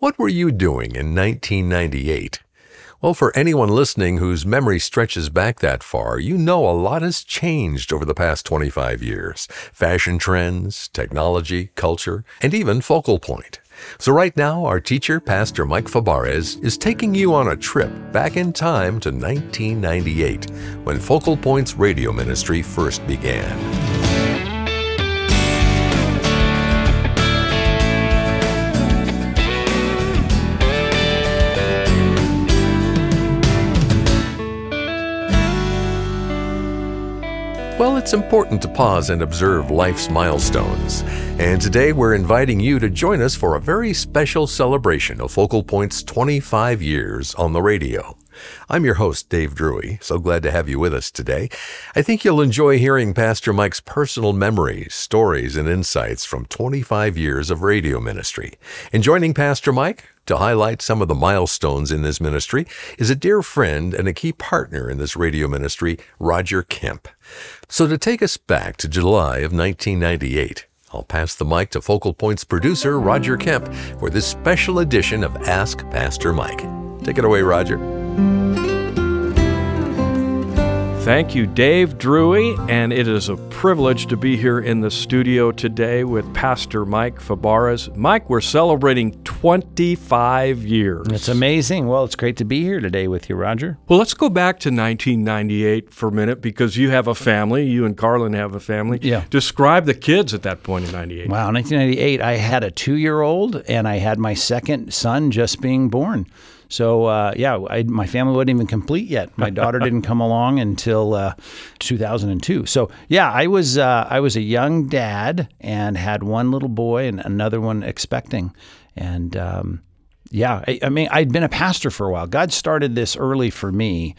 What were you doing in 1998? Well, for anyone listening whose memory stretches back that far, you know a lot has changed over the past 25 years. Fashion trends, technology, culture, and even focal point. So right now, our teacher, Pastor Mike Fabarez, is taking you on a trip back in time to 1998, when Focal Point's radio ministry first began. Well, it's important to pause and observe life's milestones. And today we're inviting you to join us for a very special celebration of Focal Point's 25 years on the radio. I'm your host, Dave Drury. So glad to have you with us today. I think you'll enjoy hearing Pastor Mike's personal memories, stories, and insights from 25 years of radio ministry. And joining Pastor Mike to highlight some of the milestones in this ministry is a dear friend and a key partner in this radio ministry, Roger Kemp. So to take us back to July of 1998, I'll pass the mic to Focal Point's producer, Roger Kemp, for this special edition of Ask Pastor Mike. Take it away, Roger. Thank you, Dave Drury, and it is a privilege to be here in the studio today with Pastor Mike Fabarez. Mike, we're celebrating 25 years. It's amazing. Well, it's great to be here today with you, Roger. Well, let's go back to 1998 for a minute because you have a family. You and Carlynn have a family. Yeah. Describe the kids at that point in 98. Wow, 1998, I had a two year old and I had my second son just being born. So uh, yeah, I, my family wasn't even complete yet. My daughter didn't come along until uh, 2002. So yeah, I was uh, I was a young dad and had one little boy and another one expecting, and um, yeah, I, I, mean, I'd been a pastor for a while. God started this early for me,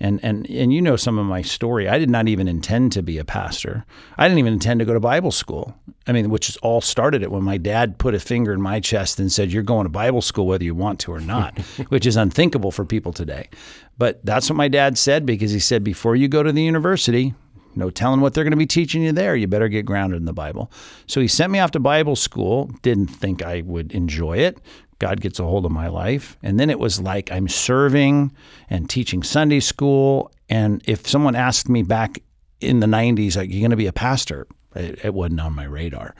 and and and you know some of my story. I did not even intend to be a pastor. I didn't even intend to go to Bible school. I mean, which is all started it when my dad put a finger in my chest and said, "You're going to Bible school whether you want to or not," which is unthinkable for people today. But that's what my dad said because he said, "Before you go to the university, no telling what they're going to be teaching you there. You better get grounded in the Bible. So he sent me off to Bible school. Didn't think I would enjoy it. God gets a hold of my life. And then it was like I'm serving and teaching Sunday school. And if someone asked me back in the 90s, like, you're going to be a pastor, it, it, wasn't on my radar.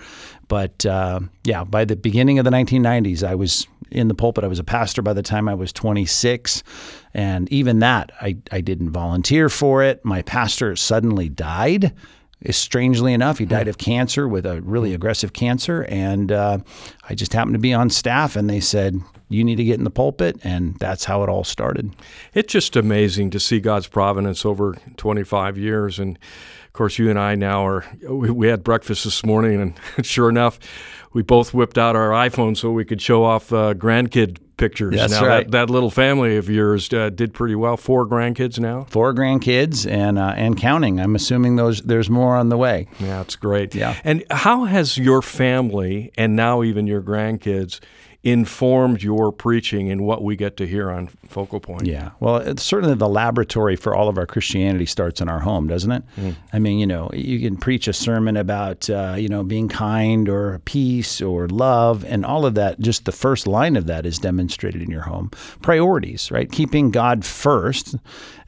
But uh, yeah, by the beginning of the 1990s, I was in the pulpit. I was a pastor by the time I was 26. And even that, I, I didn't volunteer for it. My pastor suddenly died strangely enough, he died of cancer with a really aggressive cancer. And uh, I just happened to be on staff, and they said, you need to get in the pulpit. And that's how it all started. It's just amazing to see God's providence over 25 years. And of course, you and I now are, we had breakfast this morning, and sure enough, we both whipped out our iPhone so we could show off uh, grandkid pictures. That's now, right. That, that little family of yours uh, did pretty well. Four grandkids now. Four grandkids and uh, and counting. I'm assuming those there's more on the way. Yeah, it's great. Yeah. And how has your family and now even your grandkids informed your preaching and what we get to hear on Focal Point. Yeah. Well, it's certainly the laboratory for all of our Christianity starts in our home, doesn't it? Mm. I mean, you know, you can preach a sermon about, uh, you know, being kind or peace or love, and all of that, just the first line of that is demonstrated in your home. Priorities, right? Keeping God first.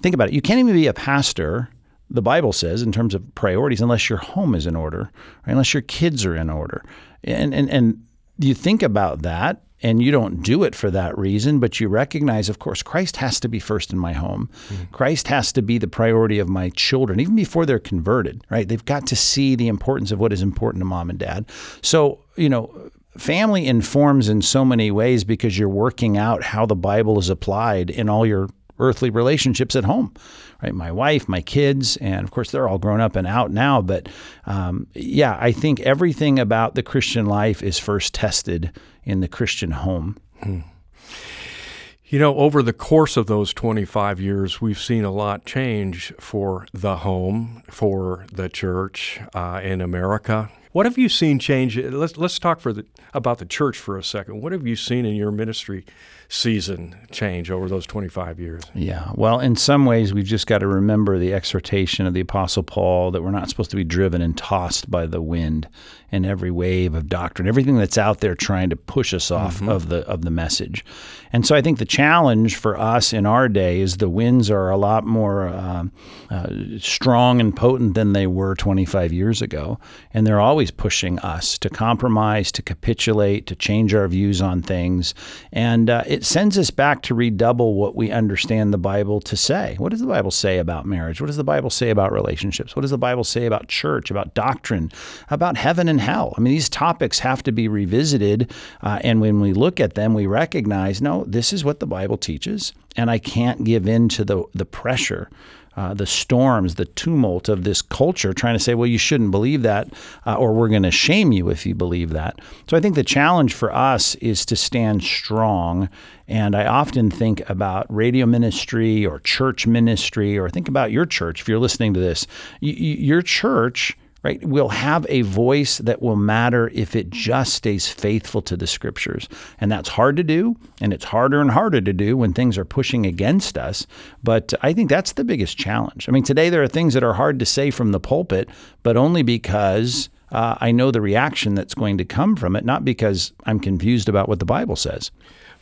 Think about it. You can't even be a pastor the Bible says in terms of priorities unless your home is in order, right? unless your kids are in order. And, and, and you think about that and you don't do it for that reason, but you recognize, of course, Christ has to be first in my home. Mm-hmm. Christ has to be the priority of my children, even before they're converted, right? They've got to see the importance of what is important to mom and dad. So, you know, family informs in so many ways because you're working out how the Bible is applied in all your earthly relationships at home, right? My wife, my kids, and of course they're all grown up and out now. But um, yeah, I think everything about the Christian life is first tested in the Christian home. Hmm. You know, over the course of those 25 years, we've seen a lot change for the home, for the church uh, in America, What have you seen change? Let's let's talk for the, about the church for a second. What have you seen in your ministry season change over those 25 years? Yeah. Well, in some ways, we've just got to remember the exhortation of the Apostle Paul that we're not supposed to be driven and tossed by the wind and every wave of doctrine, everything that's out there trying to push us off mm-hmm. of the of the message. And so I think the challenge for us in our day is the winds are a lot more uh, uh, strong and potent than they were 25 years ago, and they're always pushing us to compromise, to capitulate, to change our views on things, and uh, it sends us back to redouble what we understand the Bible to say. What does the Bible say about marriage? What does the Bible say about relationships? What does the Bible say about church, about doctrine, about heaven and hell? I mean, these topics have to be revisited, uh, and when we look at them, we recognize no, this is what the Bible teaches, and I can't give in to the, the pressure. Uh, the storms, the tumult of this culture trying to say, well, you shouldn't believe that, uh, or we're going to shame you if you believe that. So I think the challenge for us is to stand strong. And I often think about radio ministry or church ministry, or think about your church. If you're listening to this, y- your church right, will have a voice that will matter if it just stays faithful to the scriptures. And that's hard to do, and it's harder and harder to do when things are pushing against us. But I think that's the biggest challenge. I mean, today there are things that are hard to say from the pulpit, but only because. Uh, I know the reaction that's going to come from it, not because I'm confused about what the Bible says.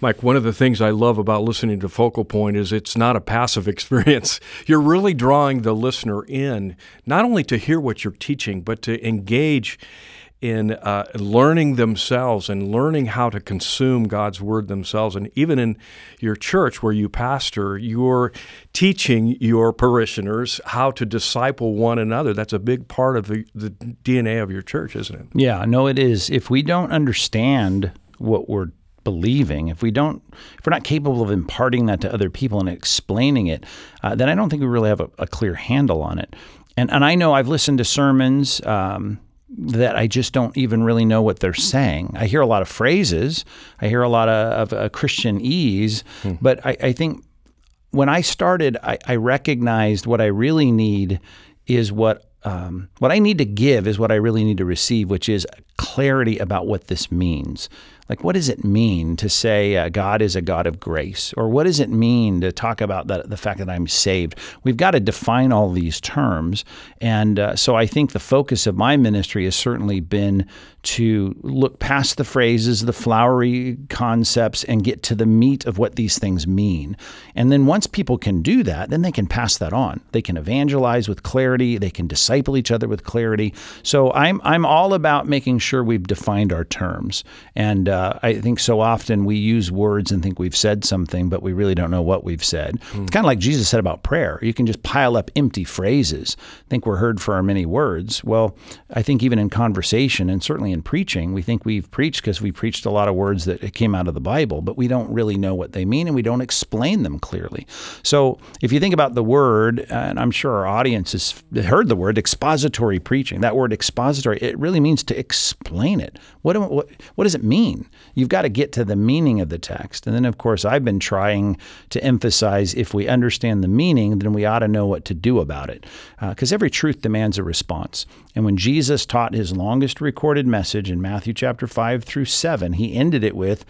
Mike, one of the things I love about listening to Focal Point is it's not a passive experience. You're really drawing the listener in, not only to hear what you're teaching, but to engage in uh, learning themselves and learning how to consume God's word themselves. And even in your church where you pastor, you're teaching your parishioners how to disciple one another. That's a big part of the, the DNA of your church, isn't it? Yeah, no, it is. If we don't understand what we're believing, if we don't, if we're not capable of imparting that to other people and explaining it, uh, then I don't think we really have a, a, clear handle on it. And and I know I've listened to sermons. Um, that I just don't even really know what they're saying. I hear a lot of phrases, I hear a lot of, of uh, Christianese, hmm. but I, I, think when I started, I, I recognized what I really need is what um, what I need to give is what I really need to receive, which is clarity about what this means. Like, what does it mean to say uh, God is a God of grace? Or what does it mean to talk about the, the fact that I'm saved? We've got to define all these terms. And uh, so I think the focus of my ministry has certainly been to look past the phrases, the flowery concepts, and get to the meat of what these things mean. And then once people can do that, then they can pass that on. They can evangelize with clarity, they can disciple each other with clarity. So I'm, I'm all about making sure we've defined our terms. And uh, I think so often we use words and think we've said something, but we really don't know what we've said. Mm. It's kind of like Jesus said about prayer. You can just pile up empty phrases, think we're heard for our many words. Well, I think even in conversation, and certainly in preaching, we think we've preached because we preached a lot of words that came out of the Bible, but we don't really know what they mean and we don't explain them clearly. So if you think about the word, and I'm sure our audience has heard the word expository preaching, that word expository, it really means to explain it. What, what, what does it mean? You've got to get to the meaning of the text. And then, of course, I've been trying to emphasize if we understand the meaning, then we ought to know what to do about it. Because uh, every truth demands a response. And when Jesus taught his longest recorded message in Matthew chapter 5 through 7, he ended it with,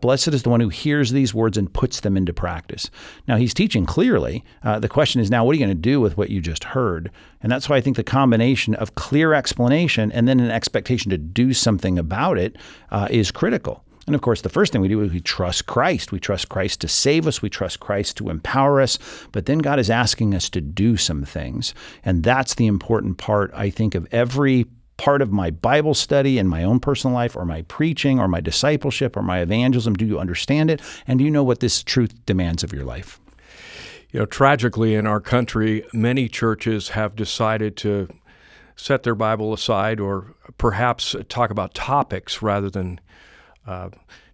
Blessed is the one who hears these words and puts them into practice. Now, he's teaching clearly. Uh, the question is now, what are you going to do with what you just heard? And that's why I think the combination of clear explanation and then an expectation to do something about it uh, is critical. And of course, the first thing we do is we trust Christ. We trust Christ to save us. We trust Christ to empower us. But then God is asking us to do some things. And that's the important part, I think, of every part of my Bible study and my own personal life or my preaching or my discipleship or my evangelism. Do you understand it? And do you know what this truth demands of your life? You know, tragically in our country, many churches have decided to set their Bible aside or perhaps talk about topics rather than uh,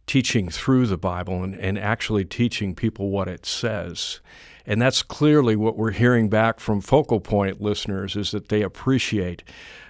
teaching through the Bible and, and actually teaching people what it says. And that's clearly what we're hearing back from focal point listeners is that they appreciate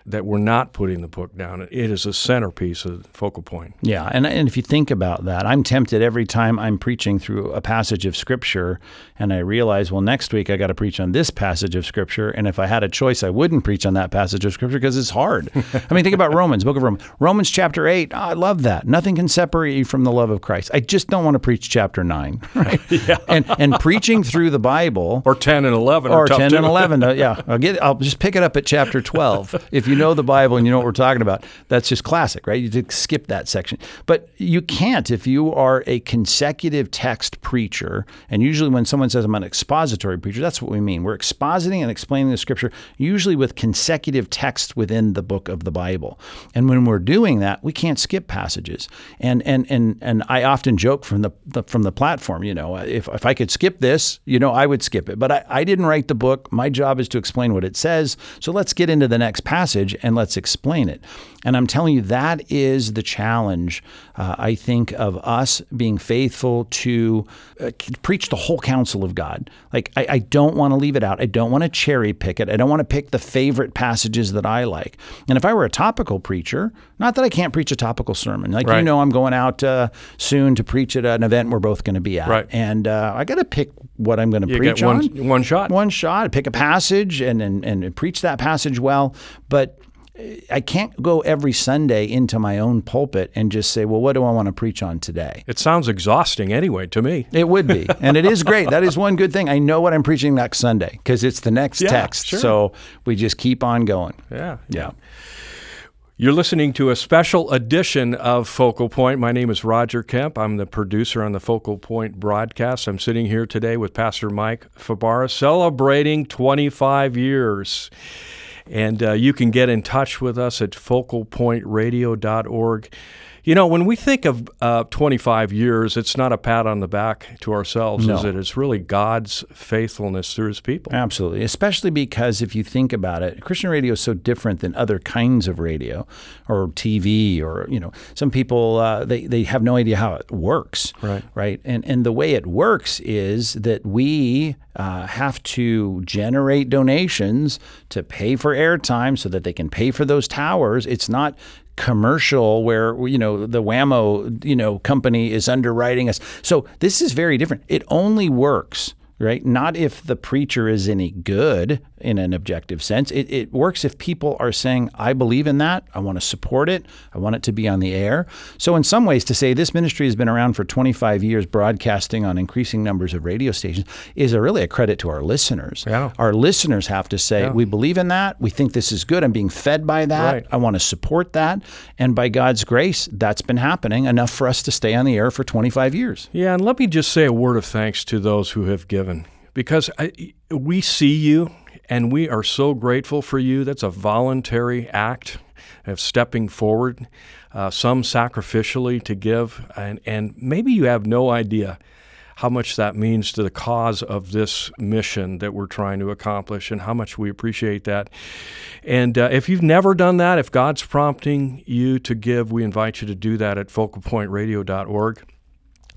that we're not putting the book down. It is a centerpiece of focal point. Yeah, and and if you think about that, I'm tempted every time I'm preaching through a passage of scripture and I realize, well, next week I got to preach on this passage of scripture, and if I had a choice, I wouldn't preach on that passage of scripture because it's hard. I mean, think about Romans, book of Romans. Romans chapter 8, oh, I love that. Nothing can separate you from the love of Christ. I just don't want to preach chapter 9, right? yeah. And and preaching through the Bible or 10 and 11 or 10 too. and 11, uh, yeah. I'll get I'll just pick it up at chapter 12. if you know the Bible and you know what we're talking about, that's just classic, right? You just skip that section. But you can't if you are a consecutive text preacher, and usually when someone says I'm an expository preacher, that's what we mean. We're expositing and explaining the scripture, usually with consecutive text within the book of the Bible. And when we're doing that, we can't skip passages. And and and and I often joke from the, the from the platform, you know, if, if I could skip this, you know, I would skip it. But I, I didn't write the book. My job is to explain what it says. So let's get into the next passage and let's explain it. And I'm telling you, that is the challenge, uh, I think, of us being faithful to uh, preach the whole counsel of God. Like, I, I don't want to leave it out. I don't want to cherry pick it. I don't want to pick the favorite passages that I like. And if I were a topical preacher, not that I can't preach a topical sermon. Like, right. you know, I'm going out uh, soon to preach at an event we're both going to be at. Right. And uh, I got to pick what I'm going to preach one, on. One shot. One shot. Pick a passage and, and, and preach that passage well. But I can't go every Sunday into my own pulpit and just say, well, what do I want to preach on today? It sounds exhausting anyway to me. It would be. and it is great. That is one good thing. I know what I'm preaching next Sunday because it's the next yeah, text. Sure. So we just keep on going. Yeah. Yeah. You're listening to a special edition of Focal Point. My name is Roger Kemp. I'm the producer on the Focal Point broadcast. I'm sitting here today with Pastor Mike Fabarez celebrating 25 years. And uh, you can get in touch with us at focalpointradio.org. You know, when we think of uh, 25 years, it's not a pat on the back to ourselves, no. is it? It's really God's faithfulness through his people. Absolutely. Especially because if you think about it, Christian radio is so different than other kinds of radio or TV or, you know, some people, uh, they, they have no idea how it works. Right. Right. And, and the way it works is that we uh, have to generate donations to pay for airtime so that they can pay for those towers. It's not commercial where you know the whammo you know company is underwriting us so this is very different it only works right? Not if the preacher is any good in an objective sense. It, it works if people are saying, I believe in that. I want to support it. I want it to be on the air. So, in some ways, to say this ministry has been around for 25 years, broadcasting on increasing numbers of radio stations, is a really a credit to our listeners. Yeah. Our listeners have to say, Yeah. We believe in that. We think this is good. I'm being fed by that. Right. I want to support that. And by God's grace, that's been happening enough for us to stay on the air for 25 years. Yeah, and let me just say a word of thanks to those who have given because I, we see you and we are so grateful for you. That's a voluntary act of stepping forward, uh, some sacrificially to give, and, and maybe you have no idea how much that means to the cause of this mission that we're trying to accomplish and how much we appreciate that. And uh, if you've never done that, if God's prompting you to give, we invite you to do that at focalpointradio.org.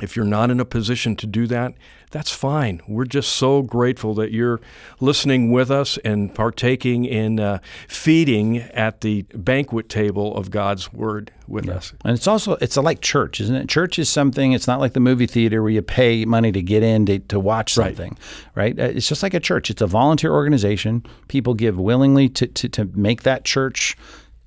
If you're not in a position to do that, that's fine. We're just so grateful that you're listening with us and partaking in uh, feeding at the banquet table of God's Word with us. And it's also it's like church, isn't it? Church is something. It's not like the movie theater where you pay money to get in to, to watch something, right? Uh, It's just like a church. It's a volunteer organization. People give willingly to to, to make that church.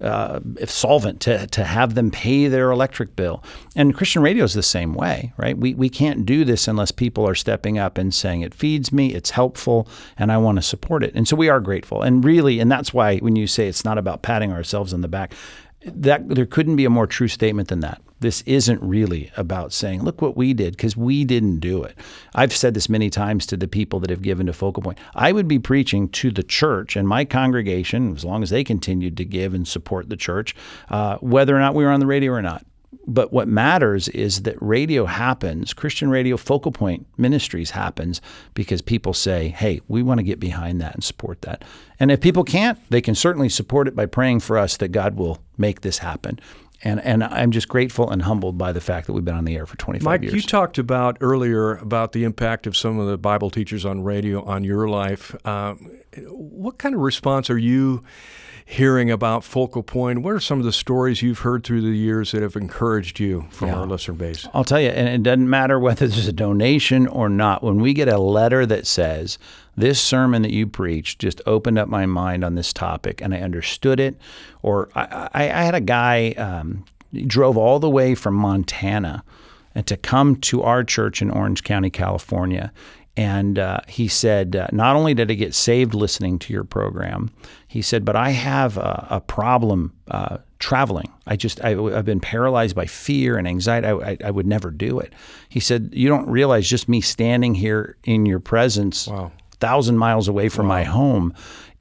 Uh, solvent to, to have them pay their electric bill. And Christian radio is the same way, right? We, we can't do this unless people are stepping up and saying, it feeds me, it's helpful, and I want to support it. And so we are grateful. And really, and that's why when you say it's not about patting ourselves on the back, that there couldn't be a more true statement than that. This isn't really about saying, look what we did, because we didn't do it. I've said this many times to the people that have given to Focal Point. I would be preaching to the church and my congregation, as long as they continued to give and support the church, uh, whether or not we were on the radio or not. But what matters is that radio happens, Christian radio focal point ministries happens because people say, hey, we want to get behind that and support that. And if people can't, they can certainly support it by praying for us that God will make this happen. And, and I'm just grateful and humbled by the fact that we've been on the air for 25 Mike, years. Mike, you talked about earlier about the impact of some of the Bible teachers on radio on your life. Um, what kind of response are you hearing about Focal Point. What are some of the stories you've heard through the years that have encouraged you from Yeah. our listener base? I'll tell you, and it doesn't matter whether there's a donation or not. When we get a letter that says, This sermon that you preached just opened up my mind on this topic and I understood it, or I, I, I had a guy um, drove all the way from Montana and to come to our church in Orange County, California. And uh, he said, uh, not only did I get saved listening to your program, he said, but I have a, a problem uh, traveling. I just, I, have been paralyzed by fear and anxiety. I, I, I would never do it. He said, you don't realize just me standing here in your presence, Wow. Thousand miles away from my home,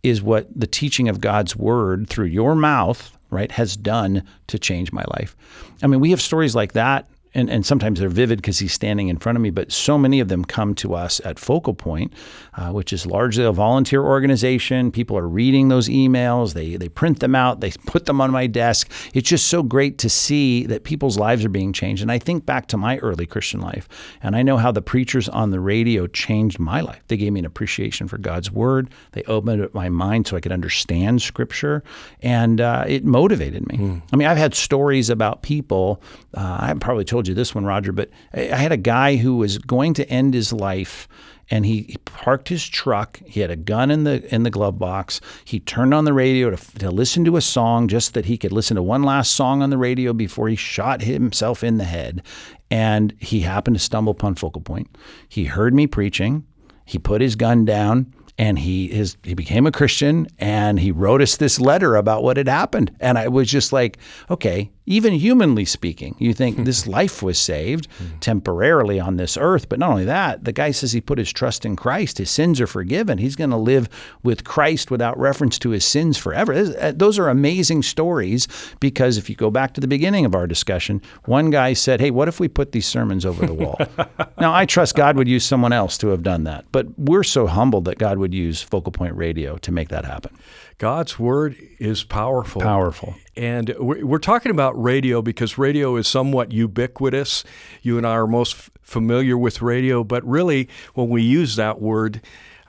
is what the teaching of God's word through your mouth, right, has done to change my life. I mean, we have stories like that. And, and sometimes they're vivid because he's standing in front of me, but so many of them come to us at Focal Point, uh, which is largely a volunteer organization. People are reading those emails, they, they print them out, they put them on my desk. It's just so great to see that people's lives are being changed. And I think back to my early Christian life, and I know how the preachers on the radio changed my life. They gave me an appreciation for God's word, they opened up my mind so I could understand scripture, and uh, it motivated me. I mean, I've had stories about people, uh, I probably told you this one, Roger, but I had a guy who was going to end his life and he, he parked his truck. He had a gun in the in the glove box. He turned on the radio to, to listen to a song, just that he could listen to one last song on the radio before he shot himself in the head. And he happened to stumble upon Focal Point. He heard me preaching. He put his gun down and he his he became a Christian and he wrote us this letter about what had happened. And I was just like, okay, even humanly speaking, you think this life was saved temporarily on this earth, but not only that, the guy says he put his trust in Christ. His sins are forgiven. He's going to live with Christ without reference to his sins forever. Uh, Those are amazing stories because if you go back to the beginning of our discussion, one guy said, "Hey, what if we put these sermons over the wall?" now, I trust God would use someone else to have done that, but we're so humbled that God would use Focal Point Radio to make that happen. God's word is powerful. Powerful. And we're we're talking about radio because radio is somewhat ubiquitous. You and I are most f- familiar with radio, but really, when we use that word,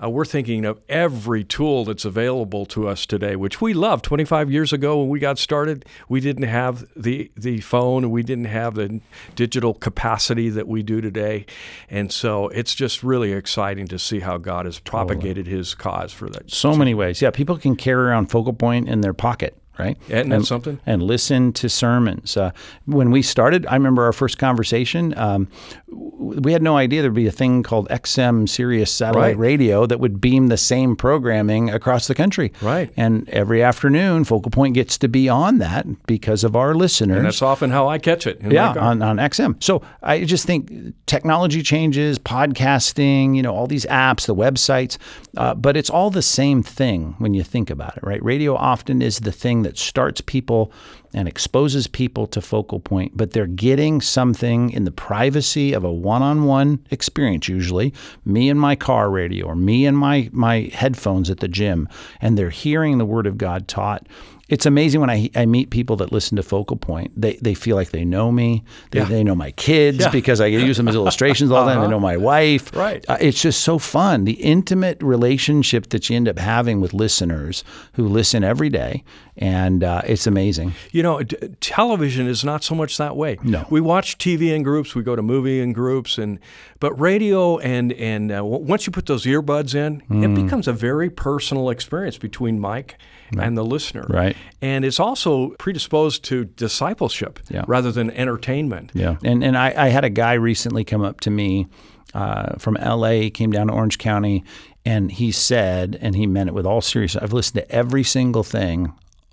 uh, we're thinking of every tool that's available to us today, which we love. 25 years ago, when we got started, we didn't have the, the phone we didn't have the digital capacity that we do today. And so it's just really exciting to see how God has propagated his cause for that. So many ways. Yeah, people can carry around Focal Point in their pocket, right? Isn't that something? And listen to sermons. Uh, when we started, I remember our first conversation. Um, we had no idea there'd be a thing called XM Sirius satellite Right. radio that would beam the same programming across the country. Right. And every afternoon, Focal Point gets to be on that because of our listeners. And that's often how I catch it. Yeah, on, on XM. So I just think technology changes, podcasting, you know, all these apps, the websites, uh, but it's all the same thing when you think about it, right? Radio often is the thing that starts people and exposes people to focal point, but they're getting something in the privacy of a one-on-one experience usually, me and my car radio or me and my my headphones at the gym, and they're hearing the word of God taught it's amazing when I, I meet people that listen to Focal Point. They, they feel like they know me. They, Yeah. they know my kids because I use them as illustrations all the time. They know my wife. Right. Uh, it's just so fun. The intimate relationship that you end up having with listeners who listen every day. And uh, it's amazing. You know, d- television is not so much that way. No. we watch TV in groups, we go to movie in groups, and but radio and and uh, w- once you put those earbuds in, Mm. it becomes a very personal experience between Mike and the listener. Right. and it's also predisposed to discipleship Yeah. rather than entertainment. Yeah. And and I, I had a guy recently come up to me uh, from LA, came down to Orange County, and he said, and he meant it with all seriousness, I've listened to every single thing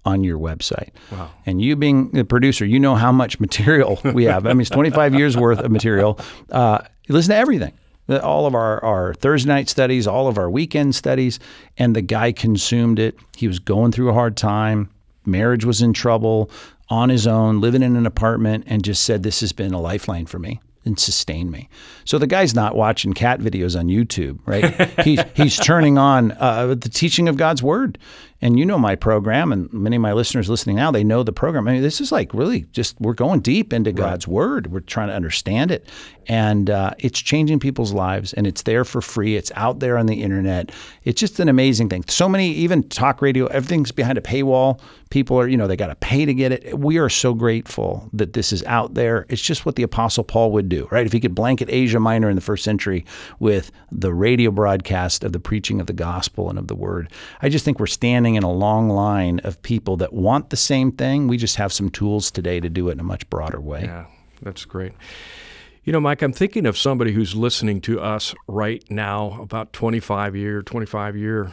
on your website. Wow. And you being the producer, you know how much material we have. I mean, it's 25 years worth of material. Uh, listen to everything. All of our, our Thursday night studies, all of our weekend studies, and the guy consumed it. He was going through a hard time marriage was in trouble, on his own, living in an apartment, and just said, This has been a lifeline for me and sustained me. So the guy's not watching cat videos on YouTube, right? he's, he's turning on uh, the teaching of God's word. And you know my program, and many of my listeners listening now, they know the program. I mean, this is like really just we're going deep into God's Word. We're trying to understand it, and uh, it's changing people's lives. And it's there for free. It's out there on the internet. It's just an amazing thing. So many, even talk radio, everything's behind a paywall. People are, you know, they got to pay to get it. We are so grateful that this is out there. It's just what the Apostle Paul would do, right? If he could blanket Asia Minor in the first century with the radio broadcast of the preaching of the gospel and of the Word, I just think we're standing in a long line of people that want the same thing. We just have some tools today to do it in a much broader way. Yeah, that's great. You know, Mike, I'm thinking of somebody who's listening to us right now, about 25 year, 25 year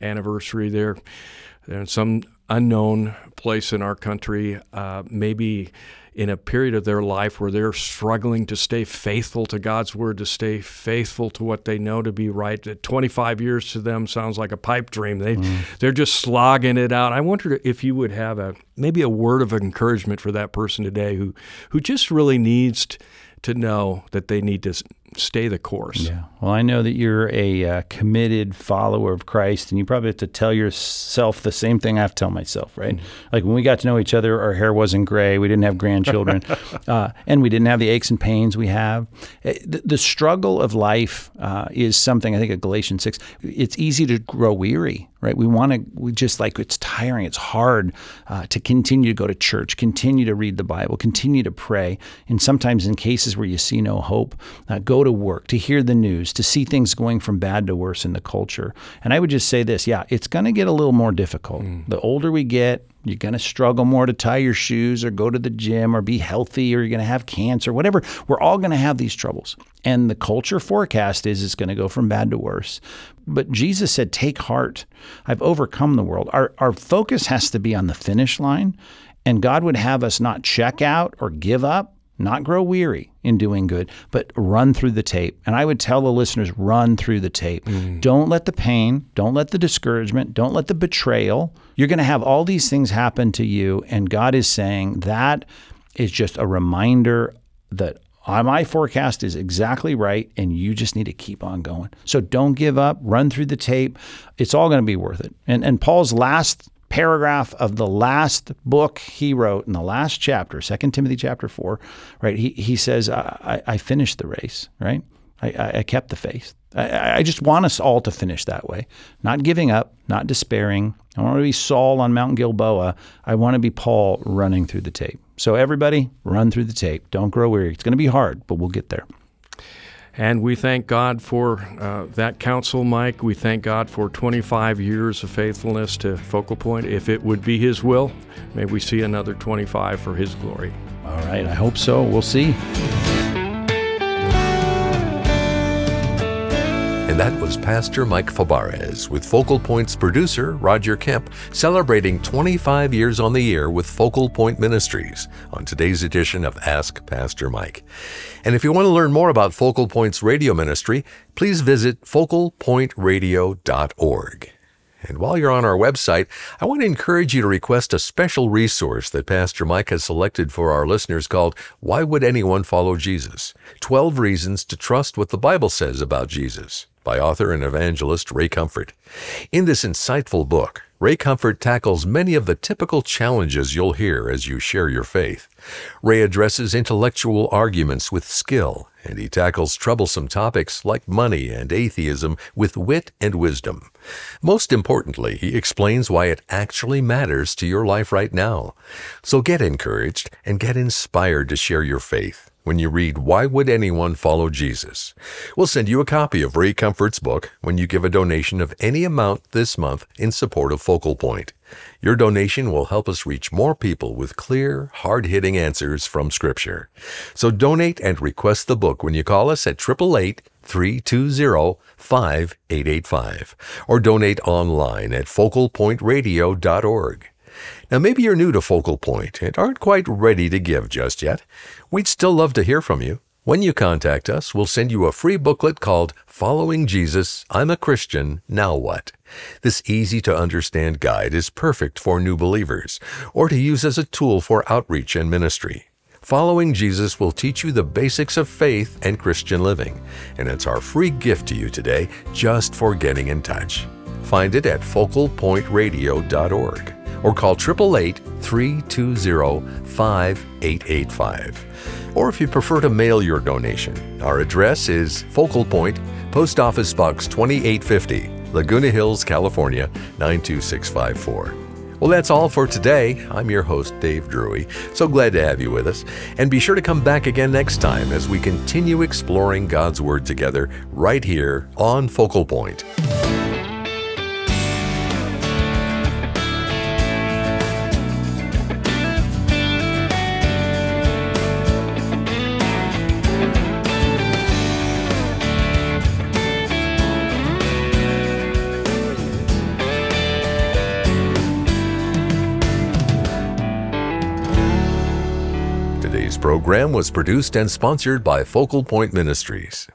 anniversary there. They're in some unknown place in our country, uh, maybe in a period of their life where they're struggling to stay faithful to God's word, to stay faithful to what they know to be right. That 25 years to them sounds like a pipe dream. They mm. they're just slogging it out. I wonder if you would have a maybe a word of encouragement for that person today who who just really needs to know that they need to stay the course. Yeah. Well, I know that you're a uh, committed follower of Christ, and you probably have to tell yourself the same thing I have to tell myself, right? Mm-hmm. Like when we got to know each other, our hair wasn't gray, we didn't have grandchildren, uh, and we didn't have the aches and pains we have. Uh, the, the struggle of life uh, is something I think at Galatians six. It's easy to grow weary, right? We want to, we just like it's tiring, it's hard uh, to continue to go to church, continue to read the Bible, continue to pray, and sometimes in cases where you see no hope, uh, go to work, to hear the news, to see things going from bad to worse in the culture. And I would just say this yeah, it's going to get a little more difficult. Mm. The older we get, you're going to struggle more to tie your shoes or go to the gym or be healthy or you're going to have cancer, whatever. We're all going to have these troubles. And the culture forecast is it's going to go from bad to worse. But Jesus said, Take heart. I've overcome the world. Our, our focus has to be on the finish line. And God would have us not check out or give up, not grow weary in doing good, but run through the tape. And I would tell the listeners run through the tape. Mm. Don't let the pain, don't let the discouragement, don't let the betrayal. You're going to have all these things happen to you. And God is saying that is just a reminder that my forecast is exactly right, and you just need to keep on going. So don't give up, run through the tape. It's all going to be worth it. And, and Paul's last paragraph of the last book he wrote in the last chapter, 2 Timothy chapter 4, right? He, he says, I, I finished the race, right? I, I kept the faith. I, I, just want us all to finish that way, not giving up, not despairing. I want to be Saul on Mount Gilboa. I want to be Paul running through the tape. So, everybody, run through the tape. Don't grow weary. It's going to be hard, but we'll get there. And we thank God for uh, that counsel, Mike. We thank God for 25 years of faithfulness to Focal Point. If it would be His will, may we see another 25 for His glory. All right, I hope so. We'll see. And that was Pastor Mike Fabarez with Focal Point's producer, Roger Kemp, celebrating 25 years on the air with Focal Point Ministries on today's edition of Ask Pastor Mike. And if you want to learn more about Focal Point's radio ministry, please visit focalpointradio.org. And while you're on our website, I want to encourage you to request a special resource that Pastor Mike has selected for our listeners called Why Would Anyone Follow Jesus? 12 Reasons to Trust What the Bible Says About Jesus by author and evangelist Ray Comfort. In this insightful book, Ray Comfort tackles many of the typical challenges you'll hear as you share your faith. Ray addresses intellectual arguments with skill, and he tackles troublesome topics like money and atheism with wit and wisdom. Most importantly, he explains why it actually matters to your life right now. So get encouraged and get inspired to share your faith when you read Why Would Anyone Follow Jesus? We'll send you a copy of Ray Comfort's book when you give a donation of any amount this month in support of Focal Point. Your donation will help us reach more people with clear, hard hitting answers from Scripture. So donate and request the book when you call us at 888 320 5885 or donate online at focalpointradio.org. Now, maybe you're new to Focal Point and aren't quite ready to give just yet. We'd still love to hear from you. When you contact us, we'll send you a free booklet called Following Jesus, I'm a Christian, Now What? This easy to understand guide is perfect for new believers or to use as a tool for outreach and ministry. Following Jesus will teach you the basics of faith and Christian living, and it's our free gift to you today just for getting in touch. Find it at focalpointradio.org or call 888 320 5885. Or if you prefer to mail your donation, our address is Focal Point, Post Office Box 2850, Laguna Hills, California 92654. Well, that's all for today. I'm your host, Dave Drury. So glad to have you with us. And be sure to come back again next time as we continue exploring God's Word together right here on Focal Point. Program was produced and sponsored by Focal Point Ministries.